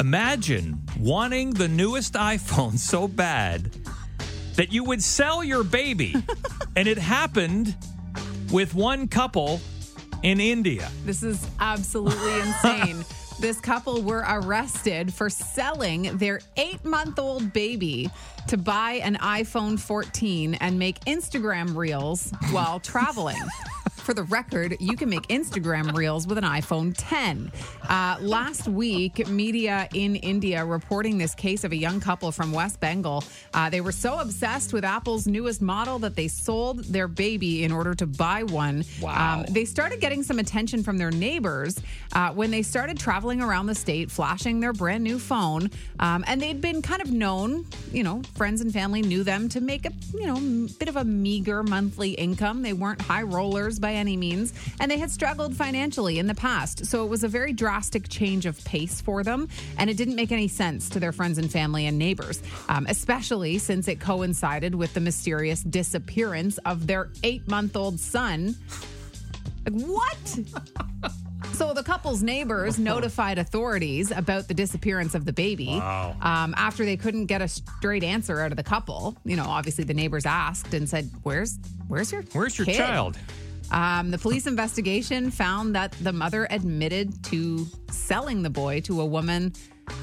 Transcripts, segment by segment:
Imagine wanting the newest iPhone so bad that you would sell your baby. and it happened with one couple in India. This is absolutely insane. This couple were arrested for selling their eight month old baby to buy an iPhone 14 and make Instagram reels while traveling. For the record, you can make Instagram reels with an iPhone 10. Uh, last week, media in India reporting this case of a young couple from West Bengal. Uh, they were so obsessed with Apple's newest model that they sold their baby in order to buy one. Wow. Um, they started getting some attention from their neighbors uh, when they started traveling around the state, flashing their brand new phone. Um, and they'd been kind of known, you know, friends and family knew them to make a, you know, bit of a meager monthly income. They weren't high rollers by any means, and they had struggled financially in the past. So it was a very drastic change of pace for them, and it didn't make any sense to their friends and family and neighbors, um, especially since it coincided with the mysterious disappearance of their eight month old son. Like, what? So the couple's neighbors notified authorities about the disappearance of the baby. Wow. Um, after they couldn't get a straight answer out of the couple, you know, obviously the neighbors asked and said, "Where's where's your Where's your kid?" child? Um, the police investigation found that the mother admitted to selling the boy to a woman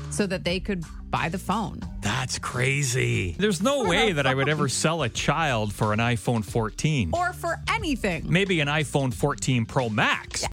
so that they could buy the phone. That's crazy. There's no way that I would ever sell a child for an iPhone 14. Or for anything. Maybe an iPhone 14 Pro Max.